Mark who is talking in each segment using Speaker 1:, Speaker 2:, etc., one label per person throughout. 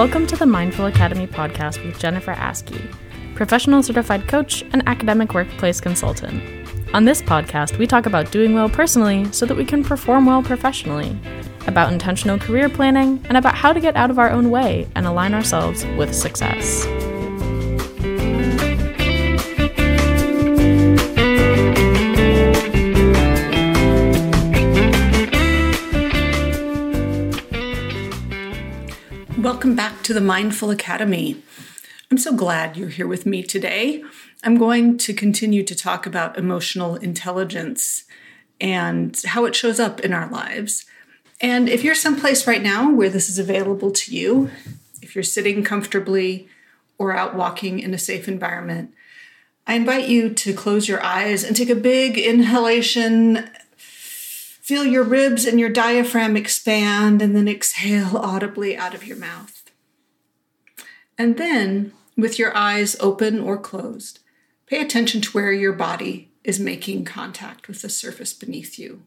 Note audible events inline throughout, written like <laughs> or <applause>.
Speaker 1: Welcome to the Mindful Academy podcast with Jennifer Askey, professional certified coach and academic workplace consultant. On this podcast, we talk about doing well personally so that we can perform well professionally, about intentional career planning, and about how to get out of our own way and align ourselves with success.
Speaker 2: Welcome back to the Mindful Academy. I'm so glad you're here with me today. I'm going to continue to talk about emotional intelligence and how it shows up in our lives. And if you're someplace right now where this is available to you, if you're sitting comfortably or out walking in a safe environment, I invite you to close your eyes and take a big inhalation Feel your ribs and your diaphragm expand and then exhale <laughs> audibly out of your mouth. And then, with your eyes open or closed, pay attention to where your body is making contact with the surface beneath you.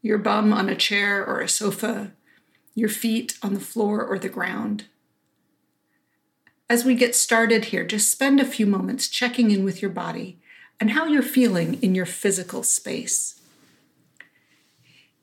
Speaker 2: Your bum on a chair or a sofa, your feet on the floor or the ground. As we get started here, just spend a few moments checking in with your body and how you're feeling in your physical space.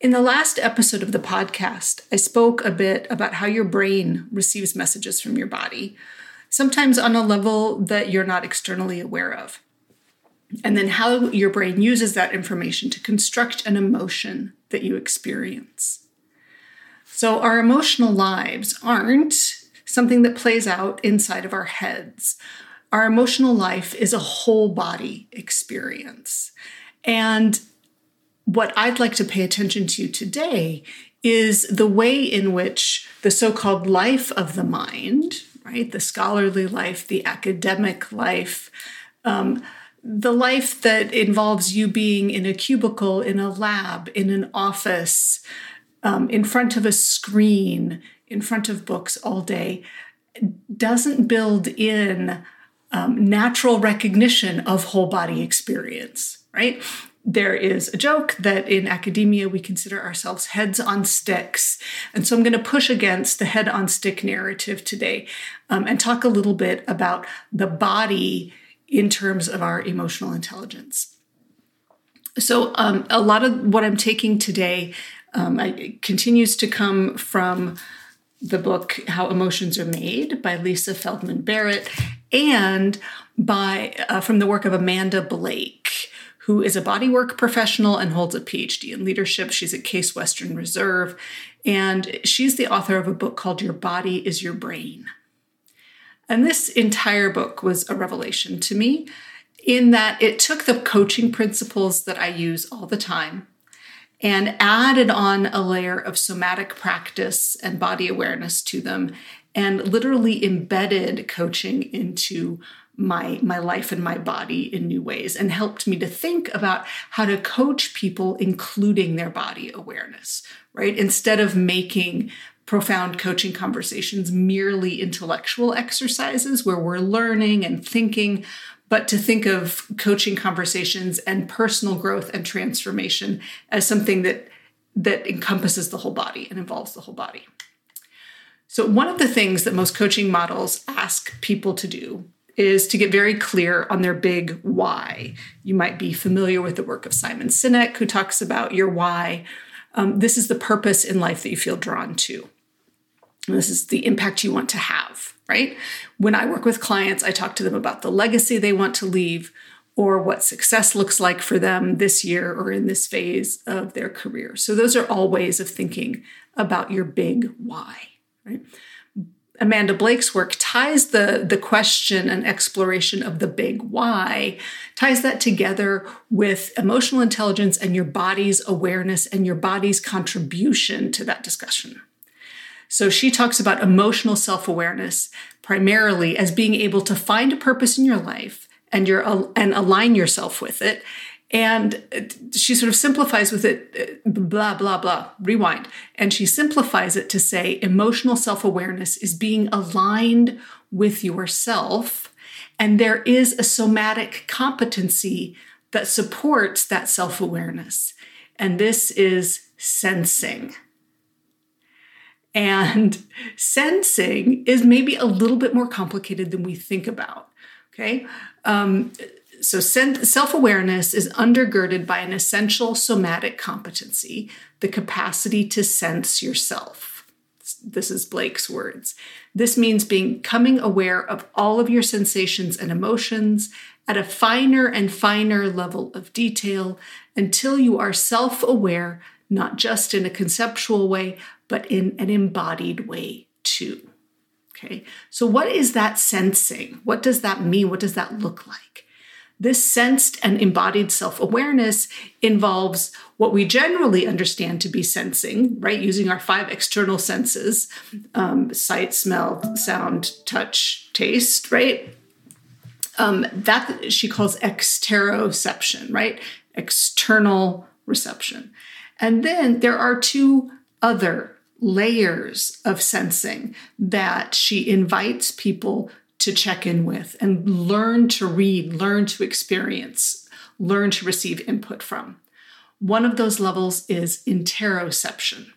Speaker 2: In the last episode of the podcast, I spoke a bit about how your brain receives messages from your body, sometimes on a level that you're not externally aware of. And then how your brain uses that information to construct an emotion that you experience. So, our emotional lives aren't something that plays out inside of our heads. Our emotional life is a whole body experience. And what I'd like to pay attention to today is the way in which the so called life of the mind, right, the scholarly life, the academic life, um, the life that involves you being in a cubicle, in a lab, in an office, um, in front of a screen, in front of books all day, doesn't build in um, natural recognition of whole body experience, right? There is a joke that in academia we consider ourselves heads on sticks. And so I'm going to push against the head on stick narrative today um, and talk a little bit about the body in terms of our emotional intelligence. So, um, a lot of what I'm taking today um, I, continues to come from the book How Emotions Are Made by Lisa Feldman Barrett and by uh, from the work of Amanda Blake who is a bodywork professional and holds a PhD in leadership. She's at Case Western Reserve, and she's the author of a book called Your Body is Your Brain. And this entire book was a revelation to me in that it took the coaching principles that I use all the time and added on a layer of somatic practice and body awareness to them and literally embedded coaching into my my life and my body in new ways and helped me to think about how to coach people including their body awareness right? Instead of making profound coaching conversations merely intellectual exercises where we're learning and thinking but to think of coaching conversations and personal growth and transformation as something that that encompasses the whole body and involves the whole body so one of the things that most coaching models ask people to do is to get very clear on their big why. You might be familiar with the work of Simon Sinek, who talks about your why. Um, this is the purpose in life that you feel drawn to. And this is the impact you want to have, right? When I work with clients, I talk to them about the legacy they want to leave or what success looks like for them this year or in this phase of their career. So, those are all ways of thinking about your big why, right? Amanda Blake's work ties the, the question and exploration of the big why, ties that together with emotional intelligence and your body's awareness and your body's contribution to that discussion. So she talks about emotional self awareness primarily as being able to find a purpose in your life and your and align yourself with it and she sort of simplifies with it, blah, blah, blah, rewind. And she simplifies it to say emotional self awareness is being aligned with yourself. And there is a somatic competency that supports that self awareness. And this is sensing. And sensing is maybe a little bit more complicated than we think about. Okay. Um, so, self awareness is undergirded by an essential somatic competency, the capacity to sense yourself. This is Blake's words. This means being becoming aware of all of your sensations and emotions at a finer and finer level of detail until you are self aware, not just in a conceptual way, but in an embodied way too. Okay, so what is that sensing? What does that mean? What does that look like? This sensed and embodied self awareness involves what we generally understand to be sensing, right? Using our five external senses um, sight, smell, sound, touch, taste, right? Um, that she calls exteroception, right? External reception. And then there are two other layers of sensing that she invites people to check in with and learn to read, learn to experience, learn to receive input from. One of those levels is interoception,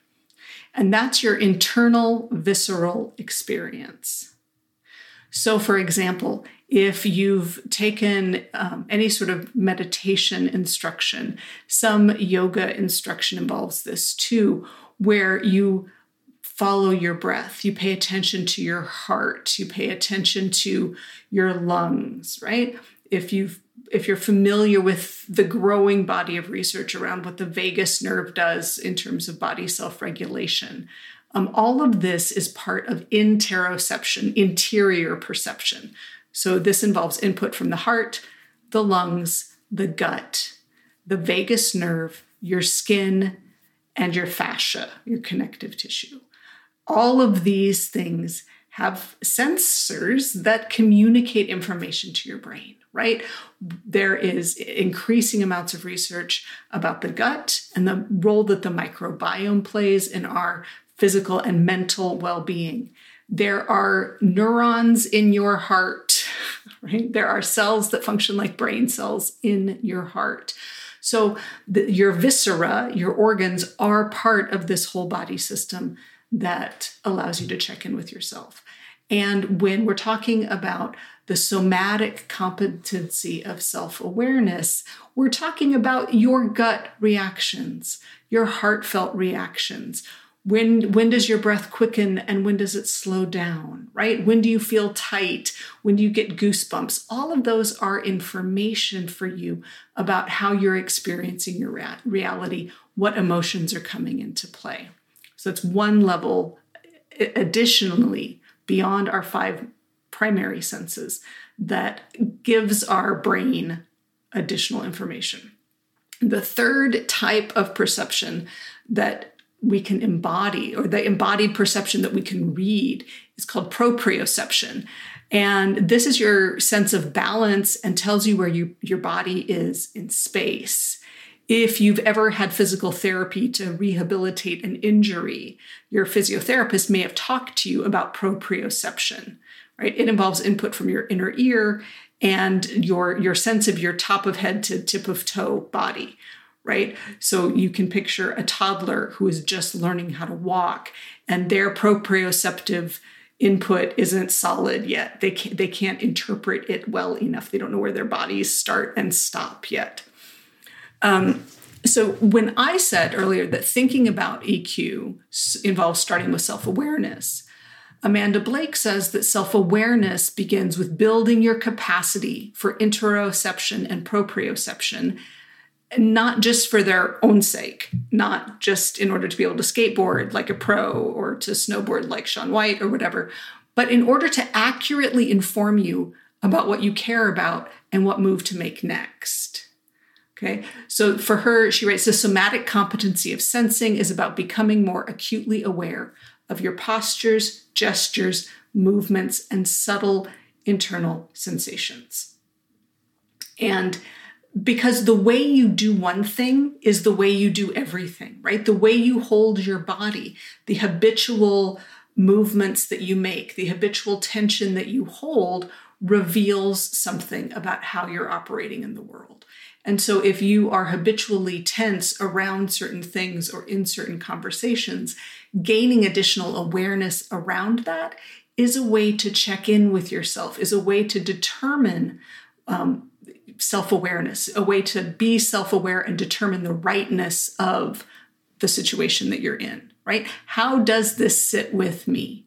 Speaker 2: and that's your internal visceral experience. So, for example, if you've taken um, any sort of meditation instruction, some yoga instruction involves this too, where you follow your breath. You pay attention to your heart. You pay attention to your lungs, right? If you've if you're familiar with the growing body of research around what the vagus nerve does in terms of body self-regulation, um, all of this is part of interoception, interior perception. So this involves input from the heart, the lungs, the gut, the vagus nerve, your skin, and your fascia, your connective tissue all of these things have sensors that communicate information to your brain, right? There is increasing amounts of research about the gut and the role that the microbiome plays in our physical and mental well being. There are neurons in your heart, <laughs> right? There are cells that function like brain cells in your heart. So, the, your viscera, your organs, are part of this whole body system that allows you to check in with yourself. And when we're talking about the somatic competency of self awareness, we're talking about your gut reactions, your heartfelt reactions. When, when does your breath quicken and when does it slow down, right? When do you feel tight? When do you get goosebumps? All of those are information for you about how you're experiencing your reality, what emotions are coming into play. So it's one level additionally beyond our five primary senses that gives our brain additional information. The third type of perception that we can embody, or the embodied perception that we can read, is called proprioception. And this is your sense of balance and tells you where you, your body is in space. If you've ever had physical therapy to rehabilitate an injury, your physiotherapist may have talked to you about proprioception, right? It involves input from your inner ear and your, your sense of your top of head to tip of toe body, right? So you can picture a toddler who is just learning how to walk and their proprioceptive input isn't solid yet. They can't, they can't interpret it well enough. They don't know where their bodies start and stop yet. Um, so when I said earlier that thinking about EQ involves starting with self awareness, Amanda Blake says that self awareness begins with building your capacity for interoception and proprioception, not just for their own sake, not just in order to be able to skateboard like a pro or to snowboard like Shaun White or whatever, but in order to accurately inform you about what you care about and what move to make next. Okay, so for her, she writes the somatic competency of sensing is about becoming more acutely aware of your postures, gestures, movements, and subtle internal sensations. And because the way you do one thing is the way you do everything, right? The way you hold your body, the habitual movements that you make, the habitual tension that you hold reveals something about how you're operating in the world. And so, if you are habitually tense around certain things or in certain conversations, gaining additional awareness around that is a way to check in with yourself, is a way to determine um, self awareness, a way to be self aware and determine the rightness of the situation that you're in, right? How does this sit with me?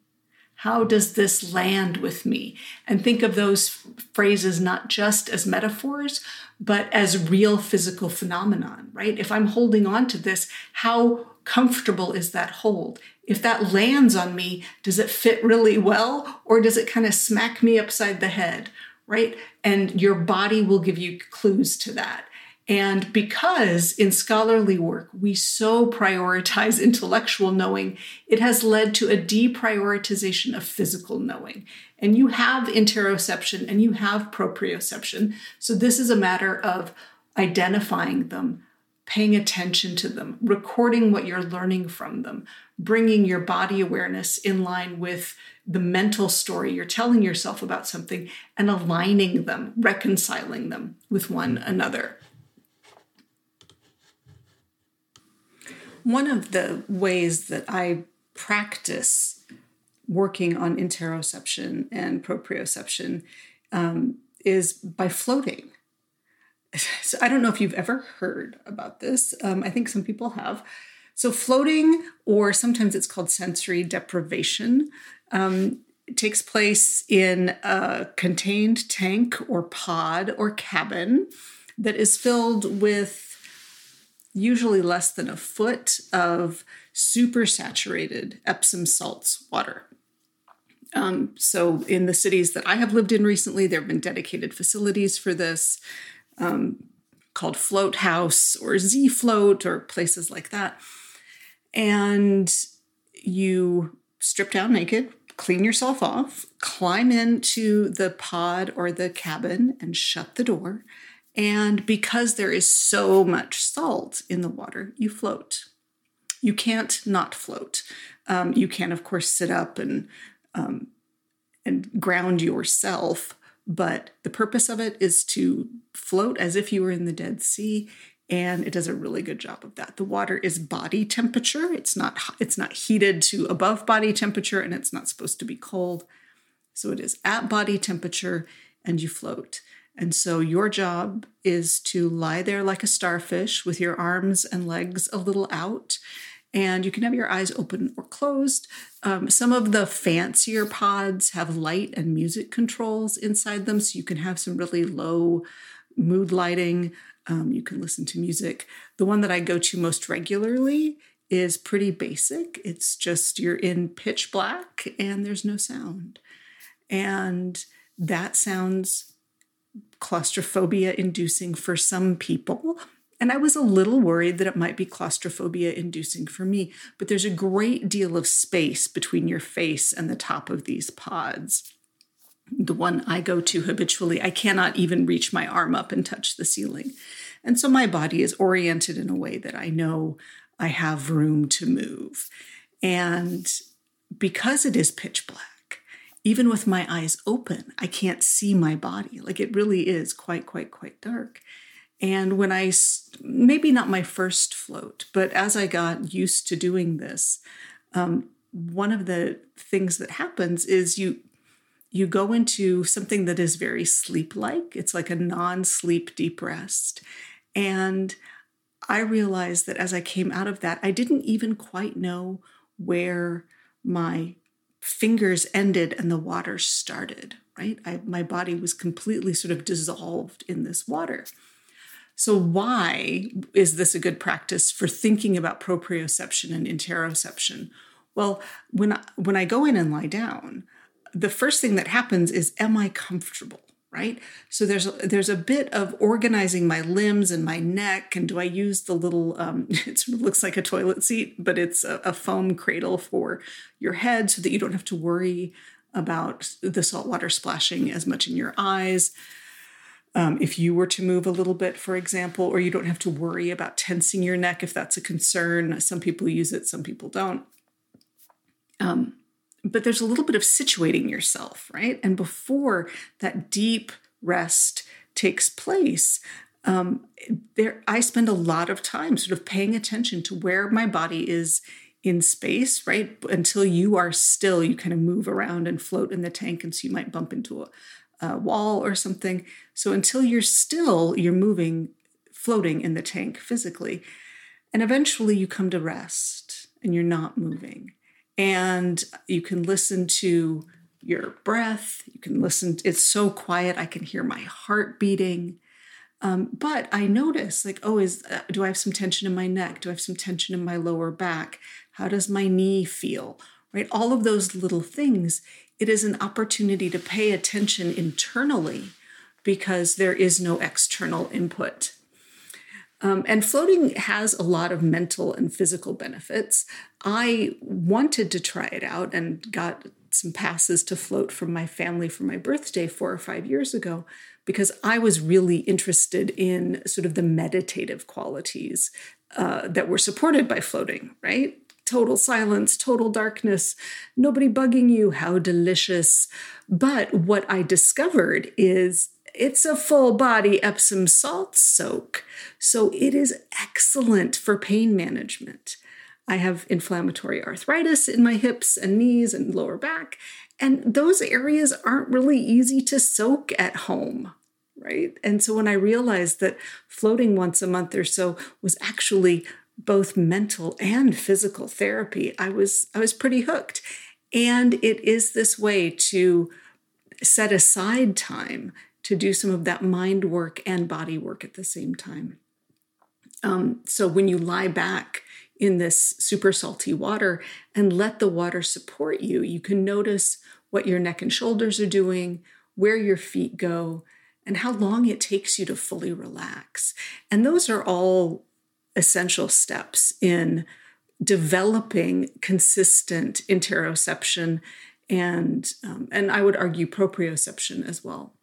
Speaker 2: How does this land with me? And think of those phrases not just as metaphors, but as real physical phenomenon, right? If I'm holding on to this, how comfortable is that hold? If that lands on me, does it fit really well or does it kind of smack me upside the head, right? And your body will give you clues to that. And because in scholarly work we so prioritize <laughs> intellectual knowing, it has led to a deprioritization of physical knowing. And you have interoception and you have proprioception. So this is a matter of identifying them, paying attention to them, recording what you're learning from them, bringing your body awareness in line with the mental story you're telling yourself about something and aligning them, reconciling them with one another. One of the ways that I practice working on interoception and proprioception um, is by floating. <laughs> So I don't know if you've ever heard about this. Um, I think some people have. So floating, or sometimes it's called sensory deprivation, um, takes place in a contained tank or pod or cabin that is filled with usually less than a foot of super saturated Epsom salts water. Um, so, in the cities that I have lived in recently, there have been dedicated facilities for this um, called Float House or Z Float or places like that. And you strip down naked, clean yourself off, climb into the pod or the cabin and shut the door and because there is so much salt in the water, you float. You can't not float. Um, you can, of course, sit up and um, and ground yourself, but the purpose of it is to float as if you were in the Dead Sea, and it does a really good job of that. The water is body temperature. It's not it's not heated to above body temperature, and it's not supposed to be cold. So it is at body temperature, and you float. And so your job is to lie there like a starfish with your arms and legs a little out. And you can have your eyes open or closed. Um, some of the fancier pods have light and music controls inside them, so you can have some really low mood lighting. Um, you can listen to music. The one that I go to most regularly is pretty basic. It's just you're in pitch black and there's no sound. And that sounds claustrophobia inducing for some people. And I was a little worried that it might be claustrophobia inducing for me, but there's a great deal of space between your face and the top of these pods. The one I go to habitually, I cannot even reach my arm up and touch the ceiling. And so my body is oriented in a way that I know I have room to move. And because it is pitch black, even with my eyes open, I can't see my body. Like it really is quite, quite, quite dark. And when I, maybe not my first float, but as I got used to doing this, um, one of the things that happens is you you go into something that is very sleep like. It's like a non sleep deep rest. And I realized that as I came out of that, I didn't even quite know where my fingers ended and the water started, right? I, my body was completely sort of dissolved in this water. So, why is this a good practice for thinking about proprioception and interoception? Well, when I, when I go in and lie down, the first thing that happens is, am I comfortable? Right? So there's a, there's a bit of organizing my limbs and my neck, and do I use the little? Um, <laughs> it looks like a toilet seat, but it's a, a foam cradle for your head, so that you don't have to worry about the salt water splashing as much in your eyes. Um, if you were to move a little bit, for example, or you don't have to worry about tensing your neck if that's a concern. Some people use it, some people don't. Um, but there's a little bit of situating yourself, right? And before that deep rest takes place, um, there I spend a lot of time sort of paying attention to where my body is in space, right? Until you are still, you kind of move around and float in the tank, and so you might bump into a, a wall or something. So until you're still, you're moving, floating in the tank physically. And eventually you come to rest and you're not moving. And you can listen to your breath. You can listen, it's so quiet. I can hear my heart beating. Um, but I notice, like, oh, is uh, do I have some tension in my neck? Do I have some tension in my lower back? How does my knee feel? Right? All of those little things. It is an opportunity to pay attention internally because there is no external input. Um, and floating has a lot of mental and physical benefits. I wanted to try it out and got some passes to float from my family for my birthday four or five years ago because I was really interested in sort of the meditative qualities uh, that were supported by floating, right? Total silence, total darkness, nobody bugging you, how delicious. But what I discovered is it's a full body Epsom salt soak. So it is excellent for pain management. I have inflammatory arthritis in my hips and knees and lower back, and those areas aren't really easy to soak at home, right? And so when I realized that floating once a month or so was actually both mental and physical therapy, I was I was pretty hooked. And it is this way to set aside time to do some of that mind work and body work at the same time. Um, so when you lie back in this super salty water and let the water support you. You can notice what your neck and shoulders are doing, where your feet go, and how long it takes you to fully relax. And those are all essential steps in developing consistent interoception and um, and I would argue proprioception as well.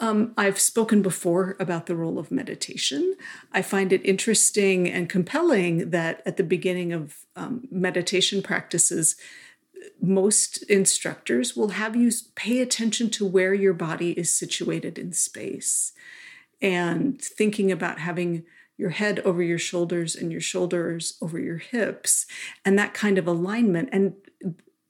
Speaker 2: Um, I've spoken before about the role of meditation. I find it interesting and compelling that at the beginning of um, meditation practices, most instructors will have you pay attention to where your body is situated in space and thinking about having your head over your shoulders and your shoulders over your hips and that kind of alignment and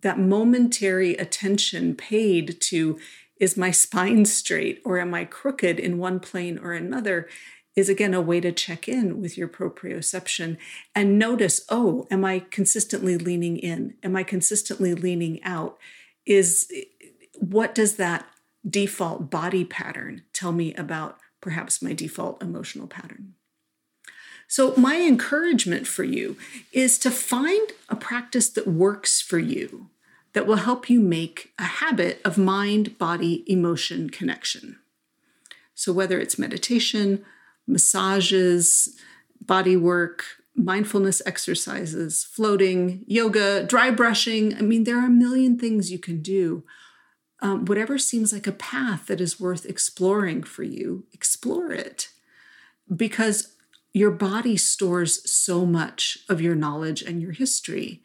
Speaker 2: that momentary attention paid to is my spine straight or am I crooked in one plane or another? Is again a way to check in with your proprioception and notice, oh, am I consistently leaning in? Am I consistently leaning out? Is what does that default body pattern tell me about perhaps my default emotional pattern? So, my encouragement for you is to find a practice that works for you that will help you make a habit of mind body emotion connection. So, whether it's meditation, massages, body work, mindfulness exercises, floating, yoga, dry brushing I mean, there are a million things you can do. Um, whatever seems like a path that is worth exploring for you, explore it because your body stores so much of your knowledge and your history.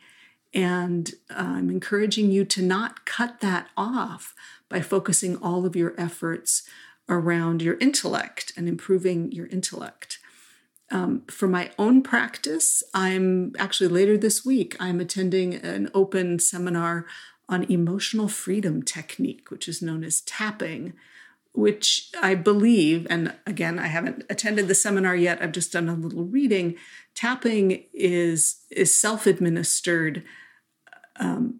Speaker 2: And I'm encouraging you to not cut that off by focusing all of your efforts around your intellect and improving your intellect. Um, for my own practice, I'm actually later this week, I'm attending an open seminar on emotional freedom technique, which is known as tapping, which I believe, and again, I haven't attended the seminar yet, I've just done a little reading. Tapping is, is self administered um,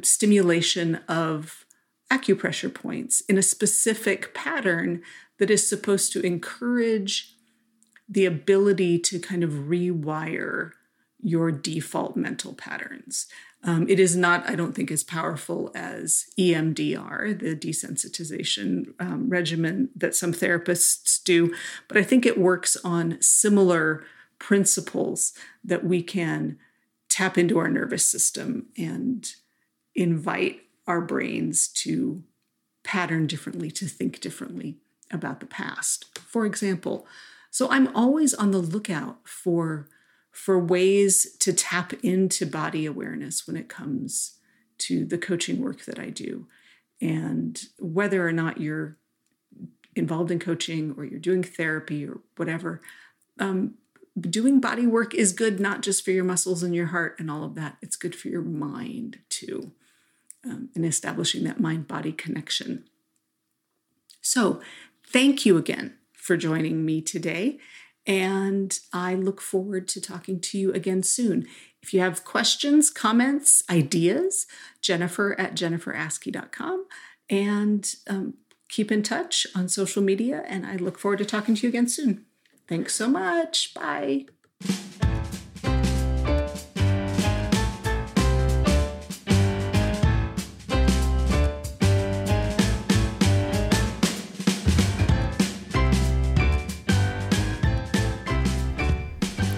Speaker 2: stimulation of acupressure points in a specific pattern that is supposed to encourage the ability to kind of rewire your default mental patterns. Um, it is not, I don't think, as powerful as EMDR, the desensitization um, regimen that some therapists do, but I think it works on similar principles that we can tap into our nervous system and invite our brains to pattern differently, to think differently about the past. For example, so I'm always on the lookout for for ways to tap into body awareness when it comes to the coaching work that I do. And whether or not you're involved in coaching or you're doing therapy or whatever, um, doing body work is good not just for your muscles and your heart and all of that, it's good for your mind too, um, and establishing that mind body connection. So, thank you again for joining me today. And I look forward to talking to you again soon. If you have questions, comments, ideas, Jennifer at jenniferaskey.com. And um, keep in touch on social media. And I look forward to talking to you again soon. Thanks so much. Bye.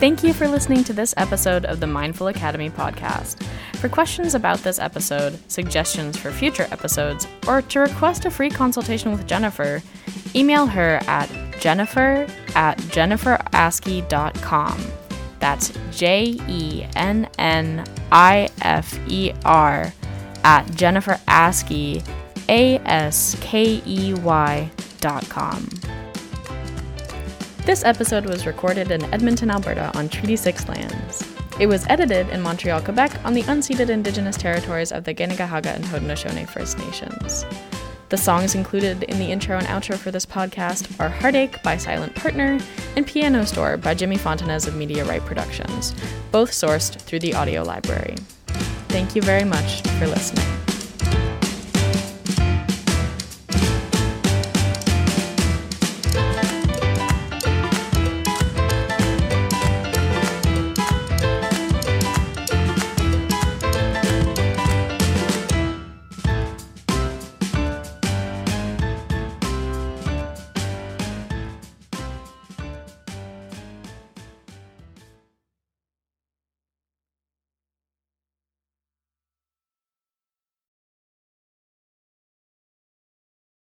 Speaker 1: Thank you for listening to this episode of the Mindful Academy podcast. For questions about this episode, suggestions for future episodes, or to request a free consultation with Jennifer, email her at jennifer at jenniferaskey.com. That's J E N N I F E R at Jennifer Askey, A S K E Y dot com. This episode was recorded in Edmonton, Alberta on Treaty 6 lands. It was edited in Montreal, Quebec on the unceded Indigenous territories of the Kanien'kehá:ka and Haudenosaunee First Nations. The songs included in the intro and outro for this podcast are Heartache by Silent Partner and Piano Store by Jimmy Fontanez of Media Right Productions, both sourced through the audio library. Thank you very much for listening.